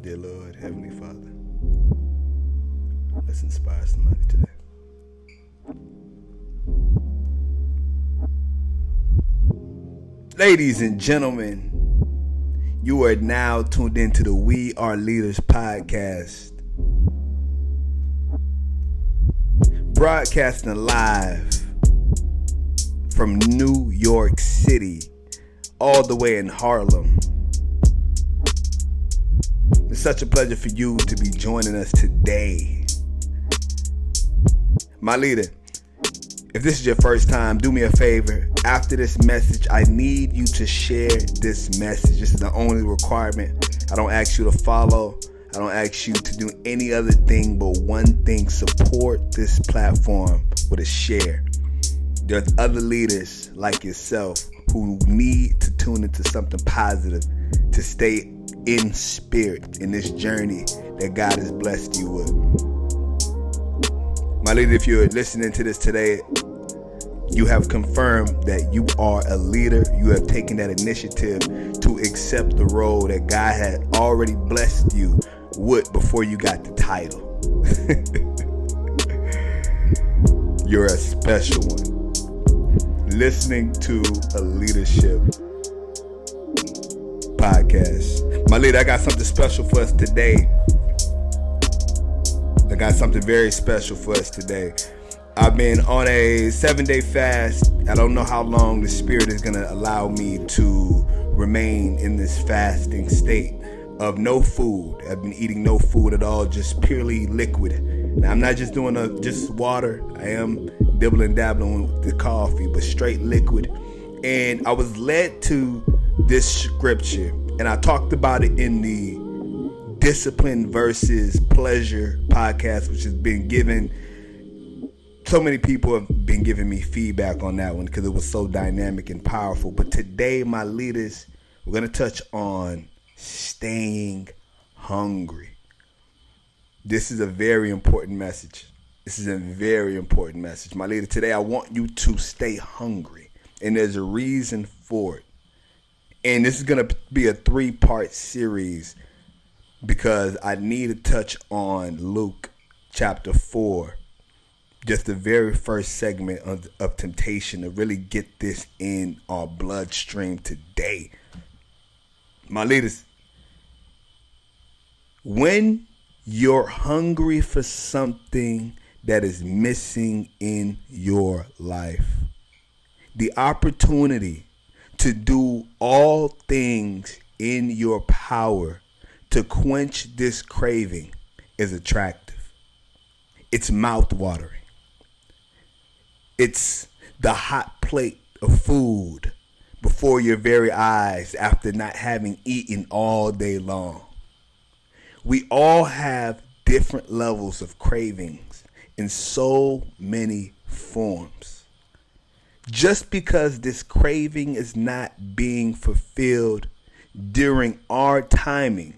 Dear Lord, Heavenly Father, let's inspire somebody today. Ladies and gentlemen, you are now tuned into the We Are Leaders podcast. Broadcasting live from New York City, all the way in Harlem. Such a pleasure for you to be joining us today. My leader, if this is your first time, do me a favor. After this message, I need you to share this message. This is the only requirement. I don't ask you to follow. I don't ask you to do any other thing but one thing support this platform with a share. There's other leaders like yourself who need to tune into something positive to stay in spirit in this journey that God has blessed you with. My leader, if you're listening to this today, you have confirmed that you are a leader. You have taken that initiative to accept the role that God had already blessed you with before you got the title. You're a special one. Listening to a leadership podcast. My leader, I got something special for us today. I got something very special for us today. I've been on a seven day fast. I don't know how long the Spirit is going to allow me to remain in this fasting state of no food. I've been eating no food at all, just purely liquid. Now, I'm not just doing a, just water. I am dibbling dabbling with the coffee, but straight liquid. And I was led to this scripture, and I talked about it in the discipline versus pleasure podcast, which has been given so many people have been giving me feedback on that one because it was so dynamic and powerful. But today, my leaders, we're going to touch on staying hungry. This is a very important message. This is a very important message. My leader, today I want you to stay hungry. And there's a reason for it. And this is to be a three part series because I need to touch on Luke chapter 4 just the very first segment of, of temptation to really get this in our bloodstream today. My leaders, when you're hungry for something that is missing in your life, the opportunity to do all things in your power to quench this craving is attractive. It's mouth-watering. It's the hot plate of food before your very eyes after not having eaten all day long. We all have different levels of cravings in so many forms. Just because this craving is not being fulfilled during our timing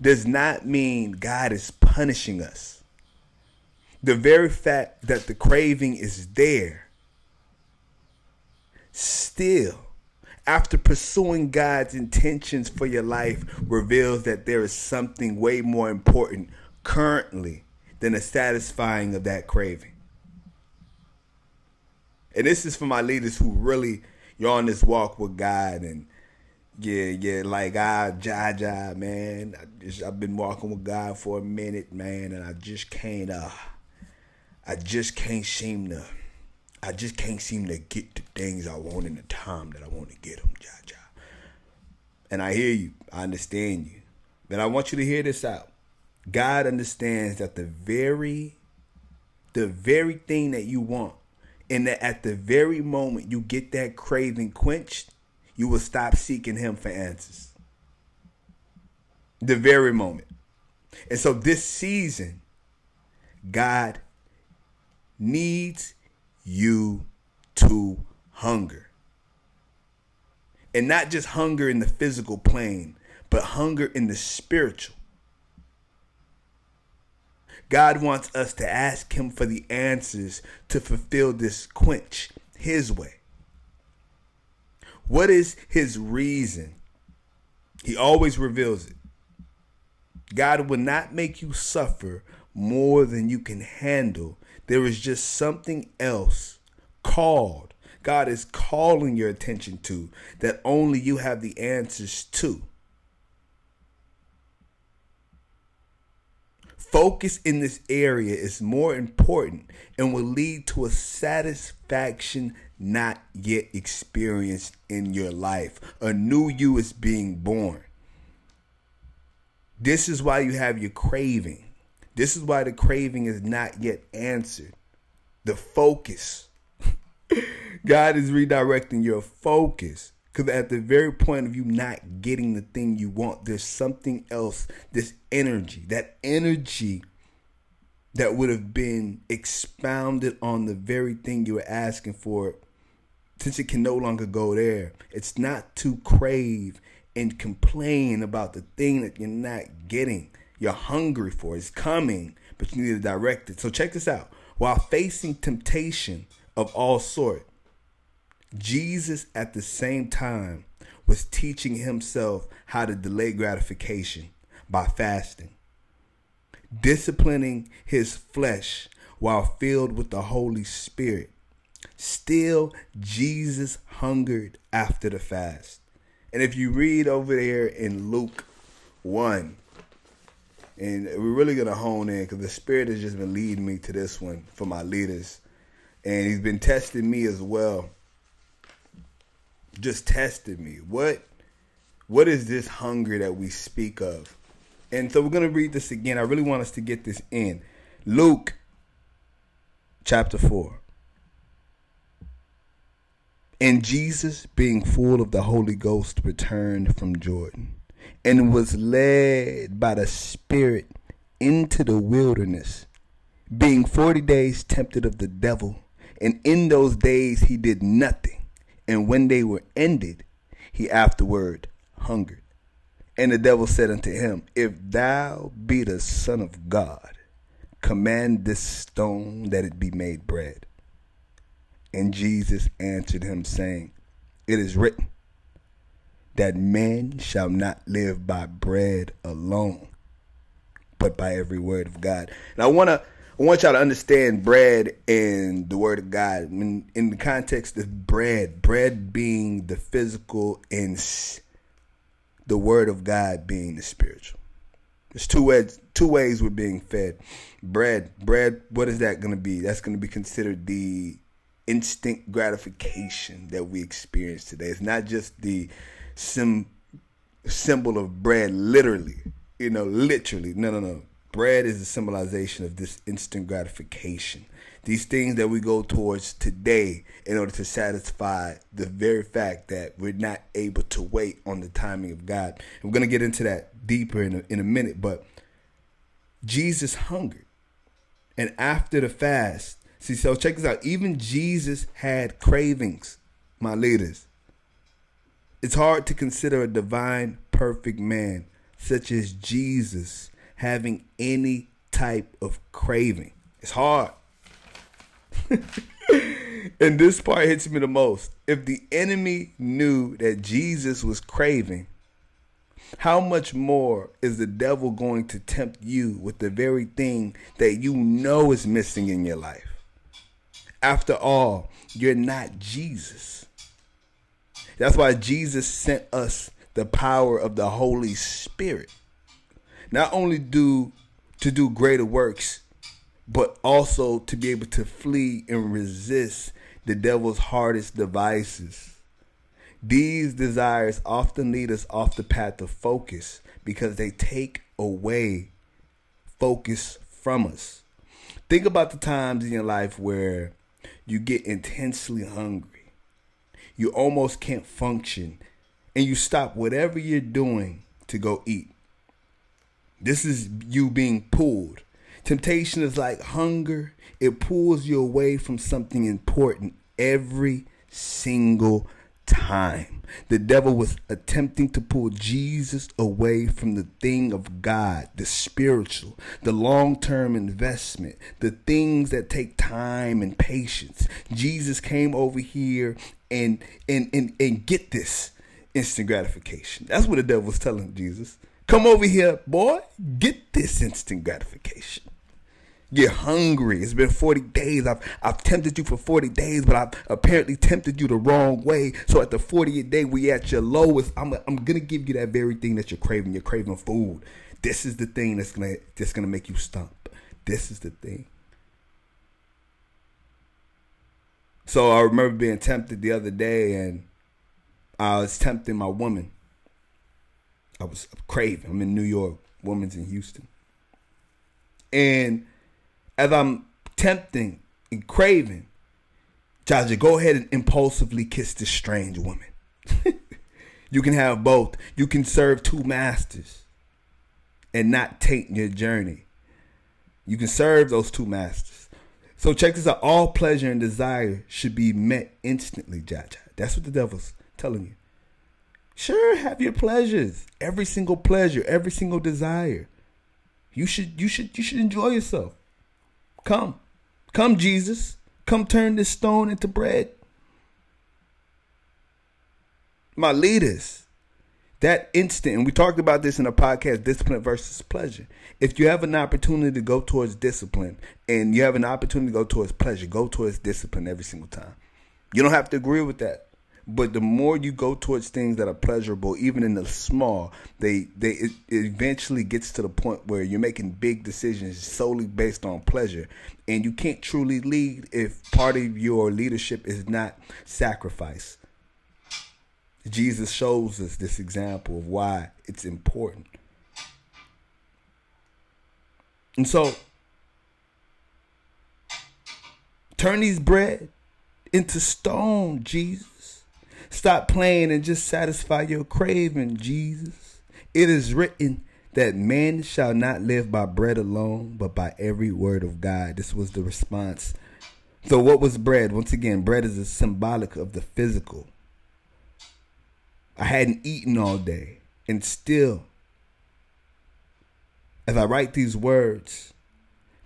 does not mean God is punishing us the very fact that the craving is there still after pursuing God's intentions for your life reveals that there is something way more important currently than the satisfying of that craving. And this is for my leaders who really you're on this walk with God and yeah, yeah, like I Jaja, man. I just I've been walking with God for a minute, man, and I just can't uh I just can't seem to I just can't seem to get the things I want in the time that I want to get them, ja, ja. And I hear you. I understand you. But I want you to hear this out. God understands that the very the very thing that you want and that at the very moment you get that craving quenched, you will stop seeking him for answers. The very moment. And so this season, God needs you to hunger. And not just hunger in the physical plane, but hunger in the spiritual. God wants us to ask Him for the answers to fulfill this quench His way. What is His reason? He always reveals it. God will not make you suffer more than you can handle. There is just something else called. God is calling your attention to that only you have the answers to. Focus in this area is more important and will lead to a satisfaction not yet experienced in your life. A new you is being born. This is why you have your craving. This is why the craving is not yet answered. The focus. God is redirecting your focus. Because at the very point of you not getting the thing you want, there's something else, this energy, that energy that would have been expounded on the very thing you were asking for, since it can no longer go there. It's not to crave and complain about the thing that you're not getting. You're hungry for. It's coming, but you need to direct it. So check this out. While facing temptation of all sort, Jesus at the same time was teaching himself how to delay gratification by fasting, disciplining his flesh while filled with the Holy Spirit. Still, Jesus hungered after the fast. And if you read over there in Luke 1, and we're really going to hone in because the Spirit has just been leading me to this one for my leaders. And He's been testing me as well just tested me. What what is this hunger that we speak of? And so we're going to read this again. I really want us to get this in. Luke chapter 4. And Jesus, being full of the Holy Ghost, returned from Jordan and was led by the Spirit into the wilderness, being 40 days tempted of the devil. And in those days he did nothing and when they were ended, he afterward hungered. And the devil said unto him, If thou be the Son of God, command this stone that it be made bread. And Jesus answered him, saying, It is written, that man shall not live by bread alone, but by every word of God. And I want to I want y'all to understand bread and the word of God in, in the context of bread, bread being the physical and the word of God being the spiritual. There's two ways two ways we're being fed. Bread, bread, what is that going to be? That's going to be considered the instant gratification that we experience today. It's not just the sim, symbol of bread literally, you know, literally. No, no, no bread is a symbolization of this instant gratification. These things that we go towards today in order to satisfy the very fact that we're not able to wait on the timing of God. And we're going to get into that deeper in a, in a minute, but Jesus hungered. And after the fast, see, so check this out. Even Jesus had cravings, my leaders. It's hard to consider a divine, perfect man such as Jesus having any type of craving. It's hard. and this part hits me the most. If the enemy knew that Jesus was craving, how much more is the devil going to tempt you with the very thing that you know is missing in your life? After all, you're not Jesus. That's why Jesus sent us the power of the Holy Spirit not only do to do greater works, but also to be able to flee and resist the devil's hardest devices. These desires often lead us off the path of focus because they take away focus from us. Think about the times in your life where you get intensely hungry. You almost can't function and you stop whatever you're doing to go eat. This is you being pulled. Temptation is like hunger, it pulls you away from something important every single time. The devil was attempting to pull Jesus away from the thing of God, the spiritual, the long term investment, the things that take time and patience. Jesus came over here and and and, and get this instant gratification. That's what the devil was telling Jesus. Come over here, boy. Get this instant gratification. You're hungry. It's been 40 days. I've I've tempted you for 40 days, but I've apparently tempted you the wrong way. So at the 40th day, we at your lowest. I'm I'm gonna give you that very thing that you're craving. You're craving food. This is the thing that's gonna that's gonna make you stump. This is the thing. So I remember being tempted the other day, and I was tempting my woman. I was craving. I'm in New York. Woman's in Houston. And as I'm tempting and craving, Jaja, go ahead and impulsively kiss this strange woman. you can have both. You can serve two masters and not taint your journey. You can serve those two masters. So check this out. All pleasure and desire should be met instantly, Jaja. That's what the devil's telling you. Sure, have your pleasures. Every single pleasure, every single desire. You should you should you should enjoy yourself. Come. Come, Jesus. Come turn this stone into bread. My leaders, that instant, and we talked about this in a podcast, discipline versus pleasure. If you have an opportunity to go towards discipline and you have an opportunity to go towards pleasure, go towards discipline every single time. You don't have to agree with that. But the more you go towards things that are pleasurable, even in the small, they they it, eventually gets to the point where you're making big decisions solely based on pleasure, and you can't truly lead if part of your leadership is not sacrifice. Jesus shows us this example of why it's important. And so, turn these bread into stone, Jesus. Stop playing and just satisfy your craving, Jesus. It is written that man shall not live by bread alone, but by every word of God. This was the response. So, what was bread? Once again, bread is a symbolic of the physical. I hadn't eaten all day, and still, as I write these words,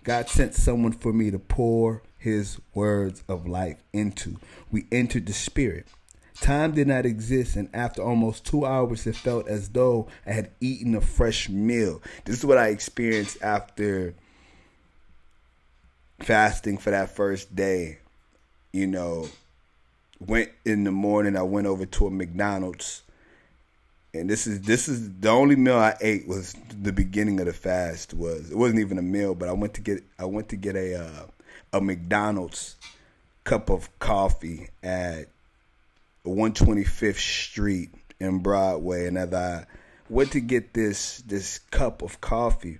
God sent someone for me to pour his words of life into. We entered the spirit. Time did not exist, and after almost two hours, it felt as though I had eaten a fresh meal. This is what I experienced after fasting for that first day. You know, went in the morning, I went over to a McDonald's. And this is this is the only meal I ate was the beginning of the fast was it wasn't even a meal but I went to get I went to get a uh, a McDonald's cup of coffee at 125th Street in Broadway, and as I went to get this this cup of coffee,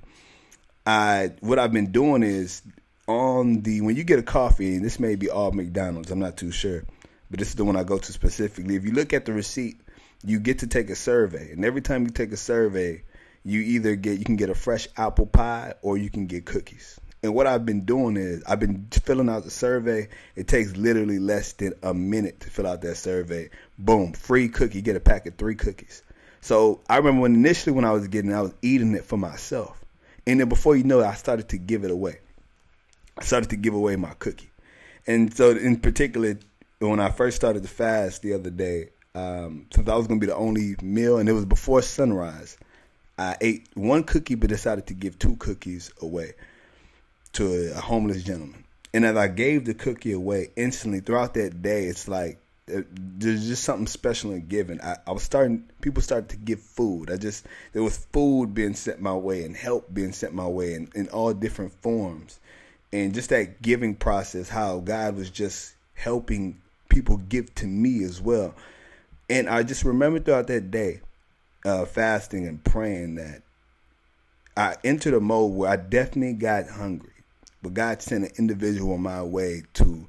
I what I've been doing is on the when you get a coffee, and this may be all McDonald's, I'm not too sure, but this is the one I go to specifically. If you look at the receipt, you get to take a survey, and every time you take a survey, you either get you can get a fresh apple pie or you can get cookies. And what I've been doing is I've been filling out the survey. It takes literally less than a minute to fill out that survey. Boom, free cookie. Get a pack of three cookies. So I remember when initially when I was getting, it, I was eating it for myself, and then before you know it, I started to give it away. I started to give away my cookie, and so in particular, when I first started to fast the other day, um, since I was going to be the only meal, and it was before sunrise, I ate one cookie, but decided to give two cookies away to a homeless gentleman. And as I gave the cookie away instantly throughout that day, it's like uh, there's just something special in giving. I, I was starting, people started to give food. I just, there was food being sent my way and help being sent my way in, in all different forms. And just that giving process, how God was just helping people give to me as well. And I just remember throughout that day, uh, fasting and praying that I entered a mode where I definitely got hungry. But God sent an individual my way to.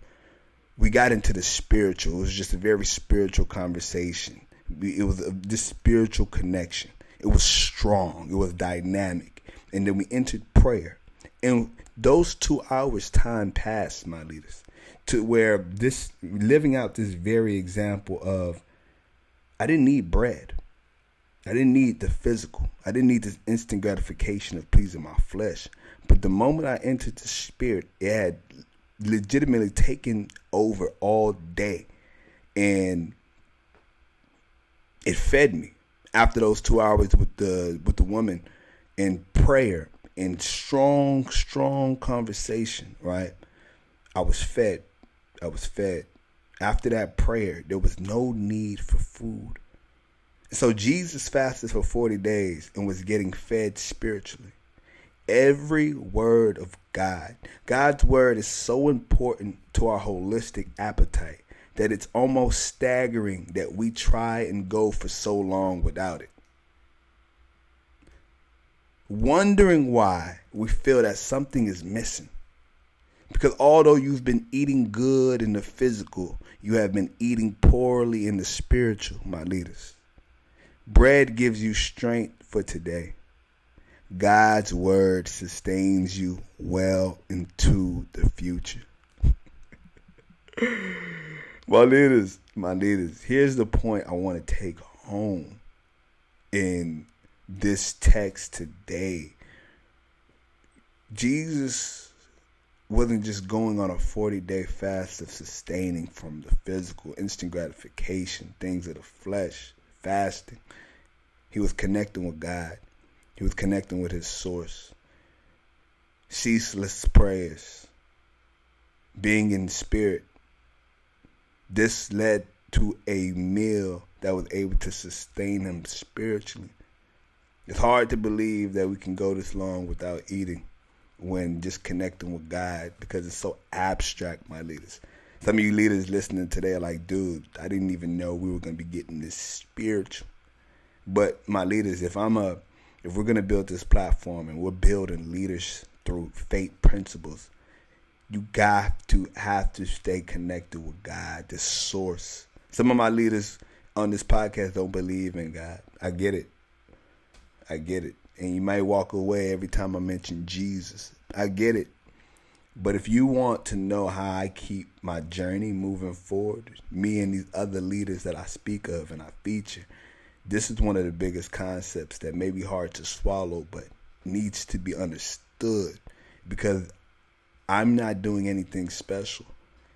We got into the spiritual. It was just a very spiritual conversation. It was a, this spiritual connection. It was strong. It was dynamic. And then we entered prayer. And those two hours time passed, my leaders, to where this living out this very example of I didn't need bread. I didn't need the physical. I didn't need this instant gratification of pleasing my flesh. But the moment I entered the spirit, it had legitimately taken over all day. And it fed me. after those two hours with the with the woman in prayer and strong, strong conversation, right? I was fed. I was fed. After that prayer, there was no need for food. So Jesus fasted for 40 days and was getting fed spiritually. Every word of God, God's word is so important to our holistic appetite that it's almost staggering that we try and go for so long without it. Wondering why we feel that something is missing. Because although you've been eating good in the physical, you have been eating poorly in the spiritual, my leaders. Bread gives you strength for today. God's word sustains you well into the future. my leaders, my leaders, here's the point I want to take home in this text today. Jesus wasn't just going on a 40 day fast of sustaining from the physical, instant gratification, things of the flesh, fasting. He was connecting with God, he was connecting with his source. Ceaseless prayers, being in spirit. This led to a meal that was able to sustain him spiritually. It's hard to believe that we can go this long without eating when just connecting with God because it's so abstract, my leaders. Some of you leaders listening today are like, dude, I didn't even know we were going to be getting this spiritual. But my leaders, if I'm a, if we're going to build this platform and we're building leaders through faith principles, you got to have to stay connected with God, the source. Some of my leaders on this podcast don't believe in God. I get it. I get it. And you might walk away every time I mention Jesus. I get it. But if you want to know how I keep my journey moving forward, me and these other leaders that I speak of and I feature, this is one of the biggest concepts that may be hard to swallow, but needs to be understood because I'm not doing anything special.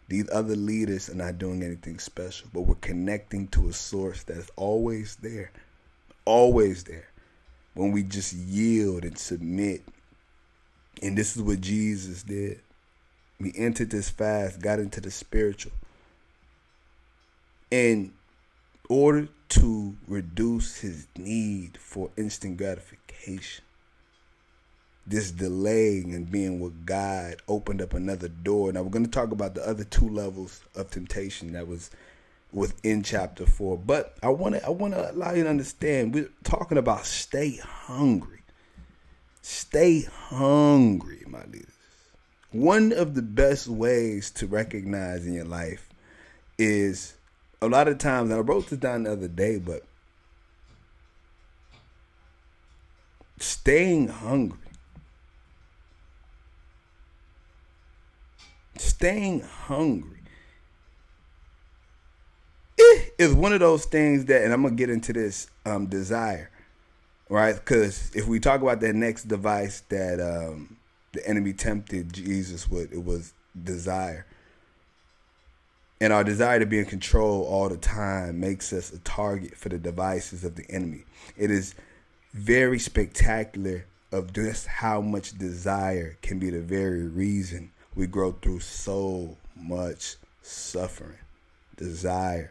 These other leaders are not doing anything special, but we're connecting to a source that's always there, always there when we just yield and submit. And this is what Jesus did. We entered this fast, got into the spiritual. In order to reduce his need for instant gratification, this delaying and being with God opened up another door. Now we're going to talk about the other two levels of temptation that was within chapter four. But I want to I want to allow you to understand we're talking about stay hungry. Stay hungry, my leaders. One of the best ways to recognize in your life is a lot of times, and I wrote this down the other day, but staying hungry. Staying hungry is one of those things that, and I'm gonna get into this um, desire, right? Because if we talk about that next device that um, the enemy tempted Jesus with, it was desire. And our desire to be in control all the time makes us a target for the devices of the enemy. It is very spectacular of just how much desire can be the very reason we grow through so much suffering. Desire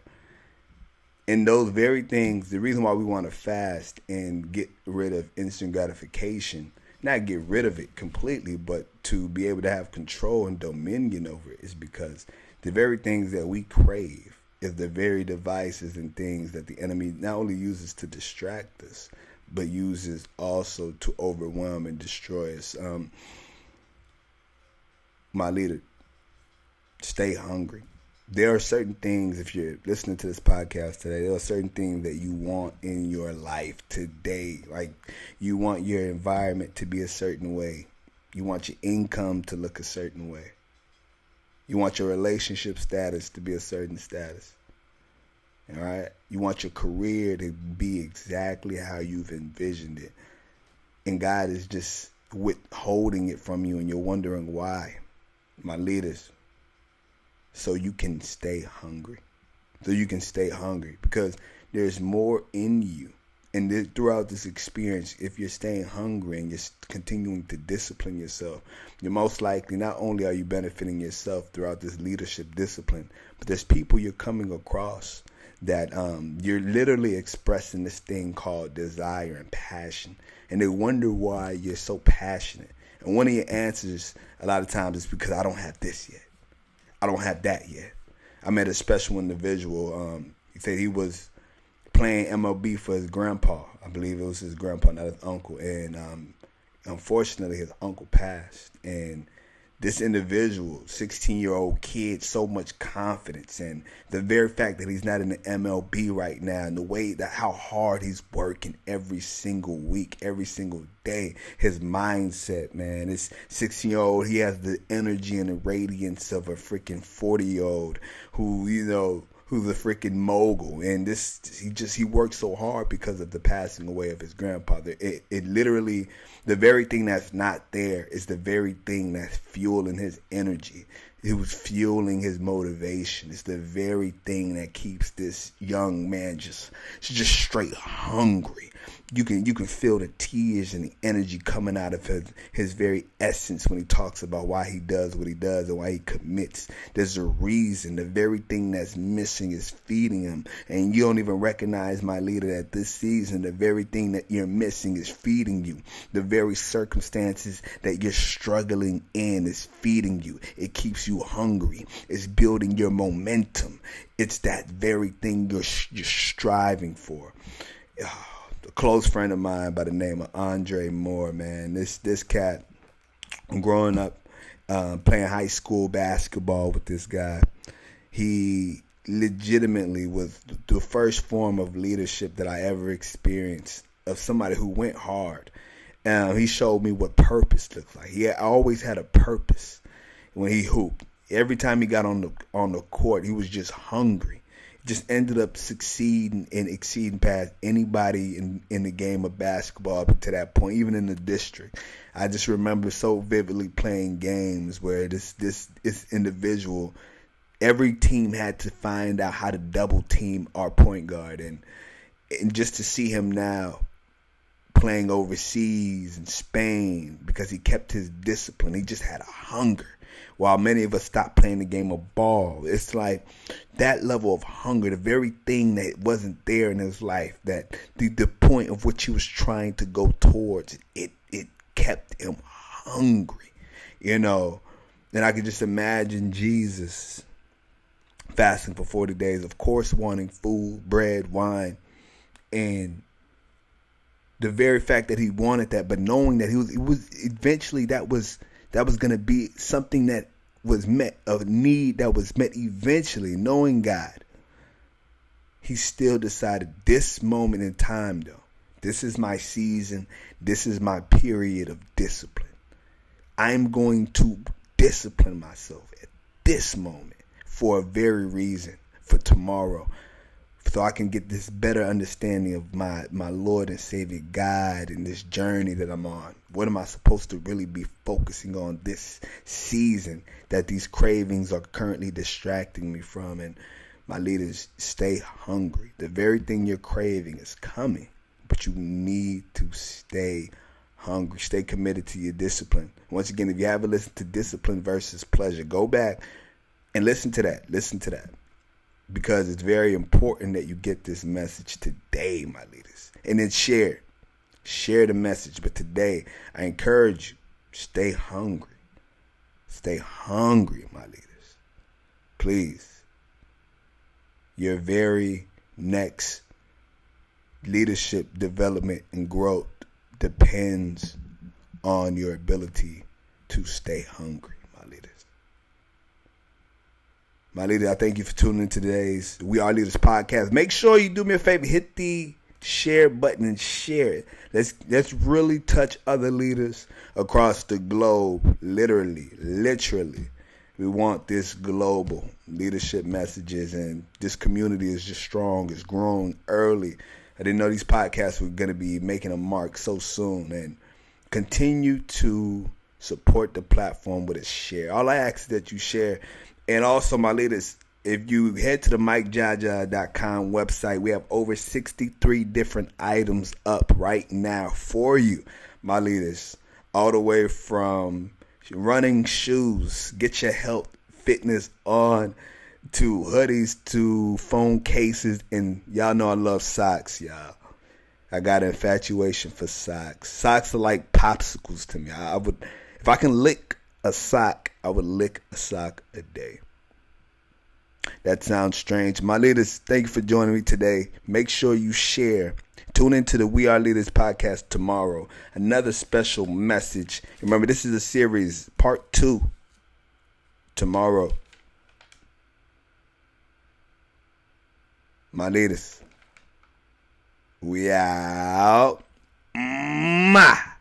and those very things, the reason why we want to fast and get rid of instant gratification, not get rid of it completely, but to be able to have control and dominion over it, is because the very things that we crave is the very devices and things that the enemy not only uses to distract us, but uses also to overwhelm and destroy us. Um, my leader, stay hungry. There are certain things if you're listening to this podcast today there are certain things that you want in your life today. Like you want your environment to be a certain way. You want your income to look a certain way you want your relationship status to be a certain status. All right? You want your career to be exactly how you've envisioned it. And god is just withholding it from you and you're wondering why my leaders. So you can stay hungry. So you can stay hungry because there's more in you and this, throughout this experience, if you're staying hungry and you're continuing to discipline yourself, you're most likely not only are you benefiting yourself throughout this leadership discipline, but there's people you're coming across that um, you're literally expressing this thing called desire and passion, and they wonder why you're so passionate. And one of your answers a lot of times is because I don't have this yet, I don't have that yet. I met a special individual. Um, he said he was playing MLB for his grandpa. I believe it was his grandpa, not his uncle. And um, unfortunately, his uncle passed. And this individual, 16 year old kid, so much confidence. And the very fact that he's not in the MLB right now and the way that how hard he's working every single week, every single day, his mindset, man. This 16 year old, he has the energy and the radiance of a freaking 40 year old who, you know, who's a freaking mogul. And this he just he worked so hard because of the passing away of his grandfather. It, it literally the very thing that's not there is the very thing that's fueling his energy. It was fueling his motivation. It's the very thing that keeps this young man just just straight hungry you can you can feel the tears and the energy coming out of his his very essence when he talks about why he does what he does and why he commits. There's a reason. The very thing that's missing is feeding him, and you don't even recognize my leader at this season. The very thing that you're missing is feeding you. The very circumstances that you're struggling in is feeding you. It keeps you hungry. It's building your momentum. It's that very thing you're you're striving for a close friend of mine by the name of Andre Moore, man. This this cat, growing up uh, playing high school basketball with this guy, he legitimately was the first form of leadership that I ever experienced of somebody who went hard. Um, he showed me what purpose looks like. He always had a purpose when he hooped. Every time he got on the on the court, he was just hungry just ended up succeeding and exceeding past anybody in, in the game of basketball up to that point, even in the district. I just remember so vividly playing games where this this this individual, every team had to find out how to double team our point guard, and and just to see him now playing overseas in Spain because he kept his discipline. He just had a hunger while many of us stop playing the game of ball. It's like that level of hunger, the very thing that wasn't there in his life, that the, the point of which he was trying to go towards, it it kept him hungry, you know. And I could just imagine Jesus fasting for 40 days, of course, wanting food, bread, wine, and the very fact that he wanted that, but knowing that he was, it was eventually that was that was going to be something that was met, a need that was met eventually, knowing God. He still decided this moment in time, though, this is my season, this is my period of discipline. I'm going to discipline myself at this moment for a very reason for tomorrow so I can get this better understanding of my my Lord and Savior God and this journey that I'm on. What am I supposed to really be focusing on this season that these cravings are currently distracting me from? And my leaders, stay hungry. The very thing you're craving is coming, but you need to stay hungry. Stay committed to your discipline. Once again, if you haven't listened to Discipline versus Pleasure, go back and listen to that. Listen to that because it's very important that you get this message today, my leaders. And then share. Share the message. But today, I encourage you, stay hungry. Stay hungry, my leaders. Please. Your very next leadership development and growth depends on your ability to stay hungry. My leader, I thank you for tuning in today's We Are Leaders podcast. Make sure you do me a favor, hit the share button and share it. Let's let's really touch other leaders across the globe. Literally, literally. We want this global leadership messages and this community is just strong, it's grown early. I didn't know these podcasts were gonna be making a mark so soon and continue to support the platform with a share. All I ask is that you share and also, my leaders, if you head to the MikeJaja.com website, we have over 63 different items up right now for you, my leaders. All the way from running shoes, get your health, fitness on, to hoodies, to phone cases, and y'all know I love socks, y'all. I got an infatuation for socks. Socks are like popsicles to me. I would, if I can lick a sock, I would lick a sock a day. That sounds strange. My leaders, thank you for joining me today. Make sure you share. Tune into the We Are Leaders podcast tomorrow. Another special message. Remember, this is a series, part two, tomorrow. My leaders, we out. Mwah.